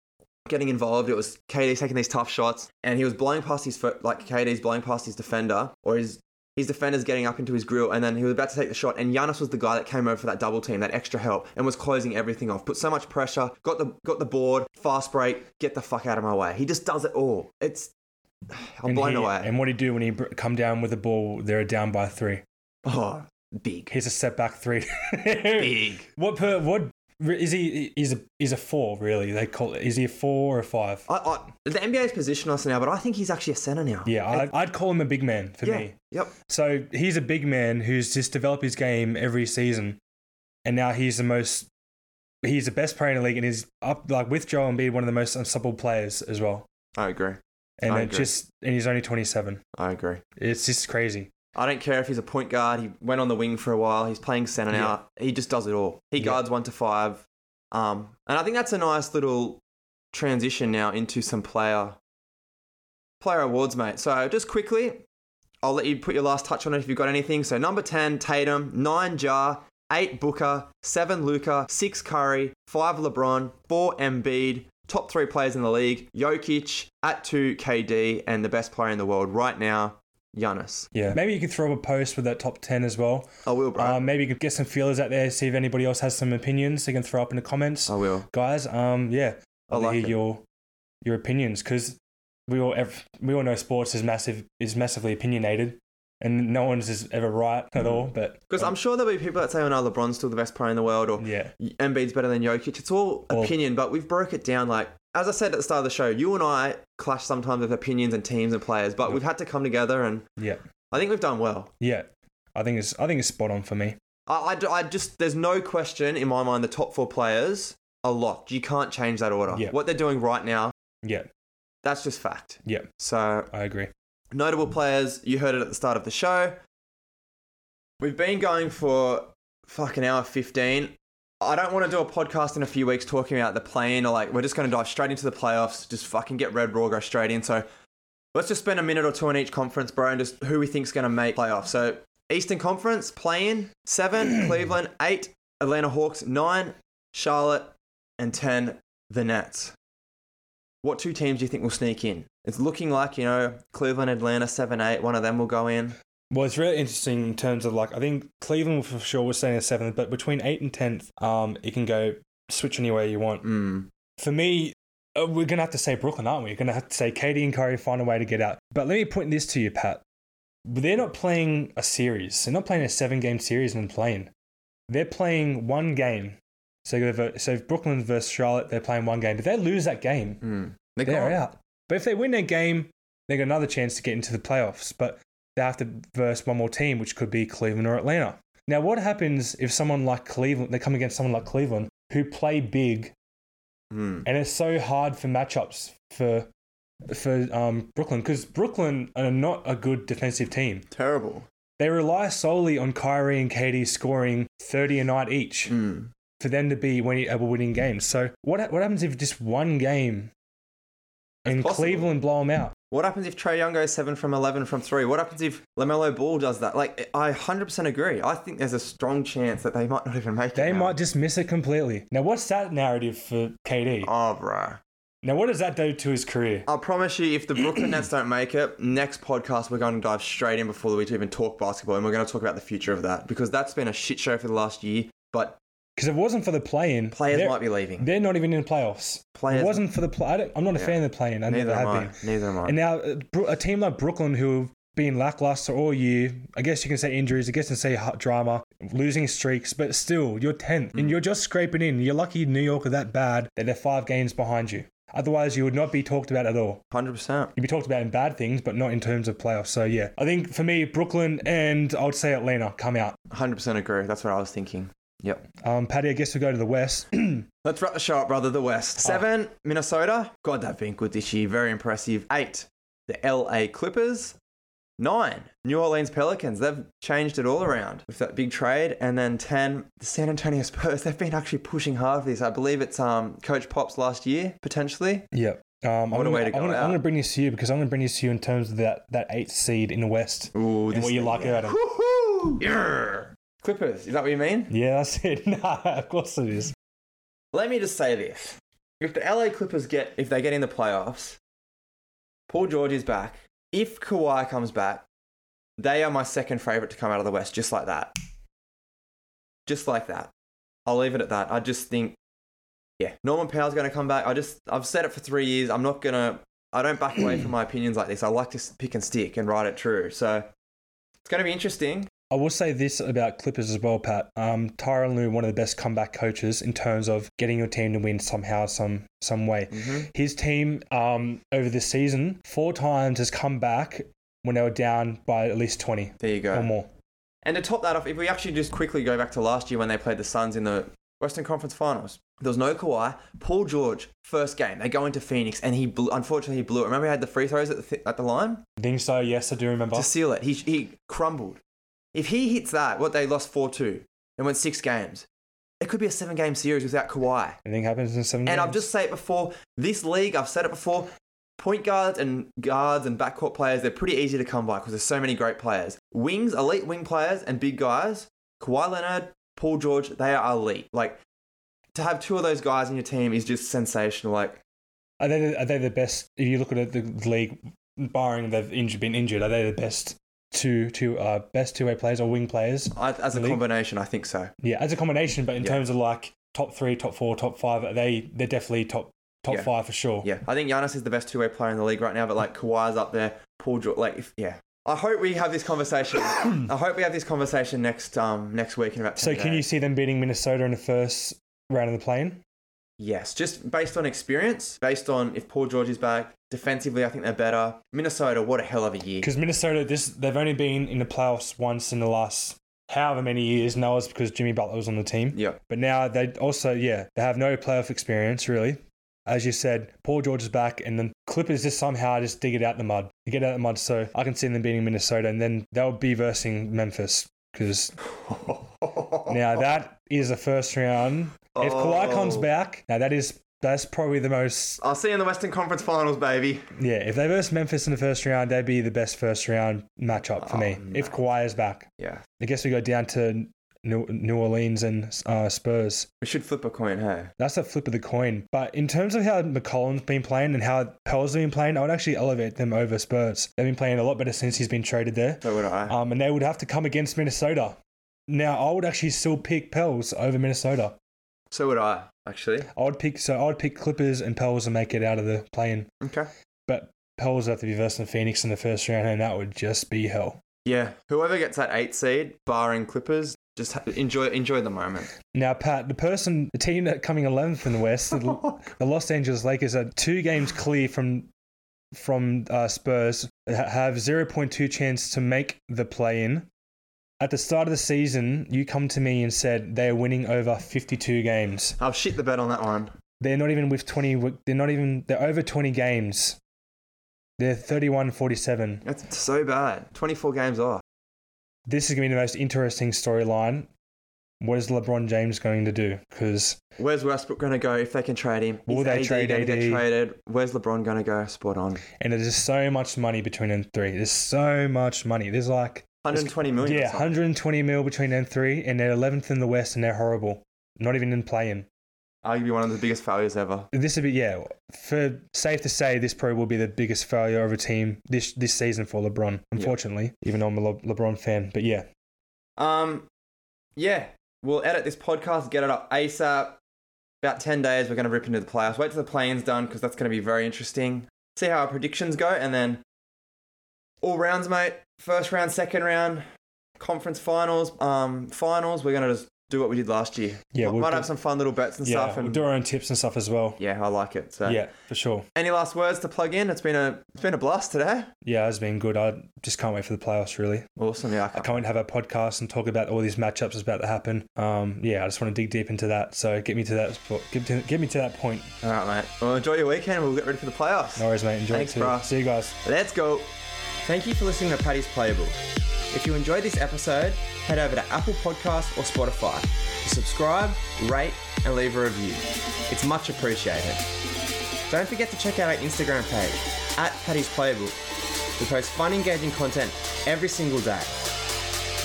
getting involved. It was KD taking these tough shots, and he was blowing past his foot, like KD's blowing past his defender, or his his defender's getting up into his grill, and then he was about to take the shot, and Giannis was the guy that came over for that double team, that extra help, and was closing everything off. Put so much pressure, got the got the board, fast break, get the fuck out of my way. He just does it all. It's I'm and blown he- away. And what do he do when he come down with the ball? They're down by three. oh, big, He's a step back three. big. What per what is he? Is a is a four really? They call it. Is he a four or a five? I, I, the NBA's positioned us now, but I think he's actually a center now. Yeah, I'd, I'd call him a big man for yeah, me. yep. So he's a big man who's just developed his game every season, and now he's the most. He's the best player in the league, and he's up like with Joel Embiid, one of the most unstoppable players as well. I agree. And I it agree. just and he's only twenty seven. I agree. It's just crazy. I don't care if he's a point guard. He went on the wing for a while. He's playing center now. He just does it all. He Yeah. guards one to five. Um, and I think that's a nice little transition now into some player player awards, mate. So just quickly, I'll let you put your last touch on it if you've got anything. So number ten, Tatum. Nine, Ja. Eight, Booker. Seven, Luka. Six, Curry. Five, LeBron. Four, Embiid. Top three players in the league: Jokic. At two, KD, and the best player in the world right now, Giannis. Yeah, maybe you could throw up a post with that top ten as well. I will, bro. Um, maybe you could get some feelers out there, see if anybody else has some opinions. They can throw up in the comments, I will. guys. Um, yeah, I I'd like hear it. your your opinions because we all we all know sports is massive is massively opinionated, and no one's is ever right at mm. all. But Because I'm um, sure there'll be people that say, "Oh no, LeBron's still the best player in the world," or yeah, Embiid's better than Jokic. It's all Well- opinion, but we've broke it down. Like as I said at the start of the show, you and I clash sometimes with opinions and teams and players, but we've had to come together, and yeah, I think we've done well. yeah. I think it's I think it's spot on for me. I, I, I just there's no question in my mind the top four players are locked. You can't change that order. Yeah. What they're doing right now, Yeah, that's just fact. yeah, So I agree. Notable players. You heard it at the start of the show. We've been going for fucking hour 15. I don't want to do a podcast in a few weeks talking about the play-in or like we're just going to dive straight into the playoffs. Just fucking get Red Raw, go straight in. So let's just spend a minute or two on each conference, bro, and just who we think's going to make playoffs. So Eastern Conference play-in seven, Cleveland eight, Atlanta Hawks nine, Charlotte and ten, the Nets. What two teams do you think will sneak in? It's looking like, you know, Cleveland, Atlanta, 7 8. One of them will go in. Well, it's really interesting in terms of like I think Cleveland for sure was staying at seventh, but between eight and tenth, um, it can go switch anywhere you want. Mm. For me, uh, we're gonna have to say Brooklyn, aren't we? We're gonna have to say KD and Kyrie find a way to get out. But let me point this to you, Pat. They're not playing a series. They're not playing a seven-game series and playing. They're playing one game. So, you gotta ver- so if Brooklyn versus Charlotte, they're playing one game. If they lose that game, Mm. They're, they're out. But if they win their game, they got another chance to get into the playoffs. But they have to verse one more team, which could be Cleveland or Atlanta. Now, what happens if someone like Cleveland, they come against someone like Cleveland who play big, Mm. and it's so hard for matchups for for um, Brooklyn because Brooklyn are not a good defensive team. Terrible. They rely solely on Kyrie and KD scoring 30 a night each Mm. for them to be winning, able winning games. So what what happens if just one game and possible. Cleveland blow them out? What happens if Trae Young goes seven from eleven from three? What happens if LaMelo Ball does that? Like, I hundred percent agree. I think there's a strong chance that they might not even make it. They might just miss it completely. Now, what's that narrative for KD? Oh, bro. Now, what does that do to his career? I'll promise you, if the Brooklyn Nets don't make it, next podcast we're going to dive straight in before we even talk basketball, and we're going to talk about the future of that because that's been a shit show for the last year. But Because it wasn't for the play-in, players might be leaving. they're not even in the playoffs. Players, it wasn't for the play. I'm not a Yeah. fan of the play-in. I neither never am have I. been. Neither am I. And now, uh, a team like Brooklyn, who have been lackluster all year, I guess you can say injuries, I guess you can say drama, losing streaks, but still, you're 10th Mm. and you're just scraping in. You're lucky New York are that bad that they're five games behind you. Otherwise, you would not be talked about at all. Hundred percent. You'd be talked about in bad things, but not in terms of playoffs. So, yeah, I think for me, Brooklyn and I would say Atlanta come out. Hundred percent agree. That's what I was thinking. Yep. Um, Paddy, I guess we go to the West. Let's wrap the show up, brother. The Oh. West. Seven, Minnesota. God, they've been good this year. Very impressive. Eight, the LA Clippers. Nine, New Orleans Pelicans. They've changed it all around with that big trade. And then 10, the San Antonio Spurs. They've been actually pushing hard for this. I believe it's um, Coach Pops last year, potentially. yeah. Um, What a I'm gonna, to go I'm gonna. I'm gonna bring this to you because I'm going to bring this to you in terms of that, that eighth seed in the West Ooh, and what you like about them. Woohoo! Yeah. Clippers. Is that what you mean? Yeah, that's it. Nah, of course it is. Let me just say this. If the LA Clippers get, if they get in the playoffs, Paul George is back. If Kawhi comes back, they are my second favorite to come out of the West, just like that. Just like that. I'll leave it at that. I just think, yeah, Norman Powell's going to come back. I just, I've said it for three years. I'm not going to, I don't back away from my opinions like this. I like to pick and stick and write it true. So it's going to be interesting. I will say this about Clippers as well, Pat. Um, Tyronn Lue, one of the best comeback coaches in terms of getting your team to win somehow, some some way. Mhm. His team um, over this season four times has come back when they were down by at least twenty There you go. or more. And to top that off, if we actually just quickly go back to last year when they played the Suns in the Western Conference Finals, there was no Kawhi. Paul George, first game, they go into Phoenix, and he blew, unfortunately he blew it. Remember, he had the free throws at the, th- at the line I think so. Yes, I do remember. to seal it. He he crumbled. If he hits that, what they lost four two, and went six games, it could be a seven game series without Kawhi. Anything happens in seven And games. I've just said it before. This league, I've said it before. Point guards and guards and backcourt players, they're pretty easy to come by because there's so many great players. Wings, elite wing players and big guys, Kawhi Leonard, Paul George, they are elite. Like, to have two of those guys in your team is just sensational. Like, are they the, are they the best? If you look at the league, barring they've injured, been injured, are they the best two two uh, best two way players or wing players? I, as a League? combination, I think so. Yeah, as a combination, but in Yeah. terms of like top three, top four, top five, are they they're definitely top top Yeah. five for sure. Yeah, I think Giannis is the best two way player in the league right now, but like Kawhi's up there, Paul George, like, if, yeah. I hope we have this conversation. I hope we have this conversation next um next week in about 10 So can you see them beating Minnesota in the first round of the plane? Yes, just based on experience, based on if Paul George is back, defensively, I think they're better. Minnesota, what a hell of a year. Because Minnesota, this they've only been in the playoffs once in the last however many years. And it's because Jimmy Butler was on the team. Yeah, But now they also, yeah, they have no playoff experience really. As you said, Paul George is back, and then Clippers just somehow just dig it out the mud. They get out of the mud, so I can see them beating Minnesota, and then they'll be versing Memphis because now that is a first round. If Kawhi comes Oh. back, now that is that's probably the most I'll see you in the Western Conference Finals, baby. Yeah, if they verse Memphis in the first round, they'd be the best first round matchup for me. Oh, If Kawhi is back, Yeah, I guess we go down to New, Orleans and uh, Spurs. we should flip a coin, hey? That's a flip of the coin. But in terms of how McCollum's been playing and how Pell's been playing, I would actually elevate them over Spurs. They've been playing a lot better since he's been traded there. So would I. Um, and they would have to come against Minnesota. Now, I would actually still pick Pels over Minnesota. So would I, actually. I would pick so I would pick Clippers and Pels and make it out of the play-in. Okay. But Pels have to be versing Phoenix in the first round, and that would just be hell. Yeah, whoever gets that eight seed, barring Clippers, just ha- enjoy enjoy the moment. Now, Pat, the person, the team that coming 11th in the West, the, the Los Angeles Lakers are two games clear from from uh, Spurs, have 0.2 chance to make the play-in. At the start of the season, you come to me and said they're winning over 52 games. I'll shit the bed on that one. They're not even with 20. They're not even. They're over 20 games. They're 31 47. That's so bad. Twenty four games off. This is going to be the most interesting storyline. What is LeBron James going to do? Because Where's Westbrook going to go if they can trade him? Will Is they AD trade gonna get AD? traded? Where's LeBron going to go? Spot on. and there's just so much money between them three. There's so much money. There's like 120 million. yeah, 120 mil between them three, and they're 11th in the West, and they're horrible. Not even in playing. Arguably one of the biggest failures ever. This would be yeah. For safe to say, this probably will be the biggest failure of a team this this season for LeBron. Unfortunately, even though I'm a Le- LeBron fan, but yeah, Um, yeah, we'll edit this podcast, get it up ASAP. About 10 days, we're going to rip into the playoffs. Wait till the play-in's done because that's going to be very interesting. See how our predictions go, and then all rounds, mate. First round, second round, conference finals, um, finals. We're going to just do what we did last year. Yeah, might, we'll might do- have some fun little bets and yeah, stuff. we'll And do our own tips and stuff as well. yeah, I like it. So, Yeah, for sure. any last words to plug in? It's been a it's been a blast today. Yeah, it's been good. I just can't wait for the playoffs. Really, Awesome. Yeah, I I can't- can't wait to have a podcast and talk about all these matchups that's about to happen. Um, yeah, I just want to dig deep into that. So get me to that. Get, to, get me to that point. All right, mate. Well, enjoy your weekend. We'll get ready for the playoffs. No worries, mate. Enjoy Thanks, it too. bruh. See you guys. Let's go. Thank you for listening to Paddy's Playable. If you enjoyed this episode, head over to Apple Podcasts or Spotify to subscribe, rate, and leave a review. It's much appreciated. Don't forget to check out our Instagram page, at Paddy's Playable. We post fun, engaging content every single day.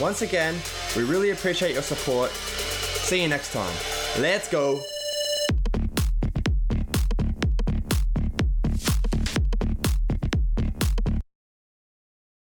Once again, we really appreciate your support. See you next time. Let's go.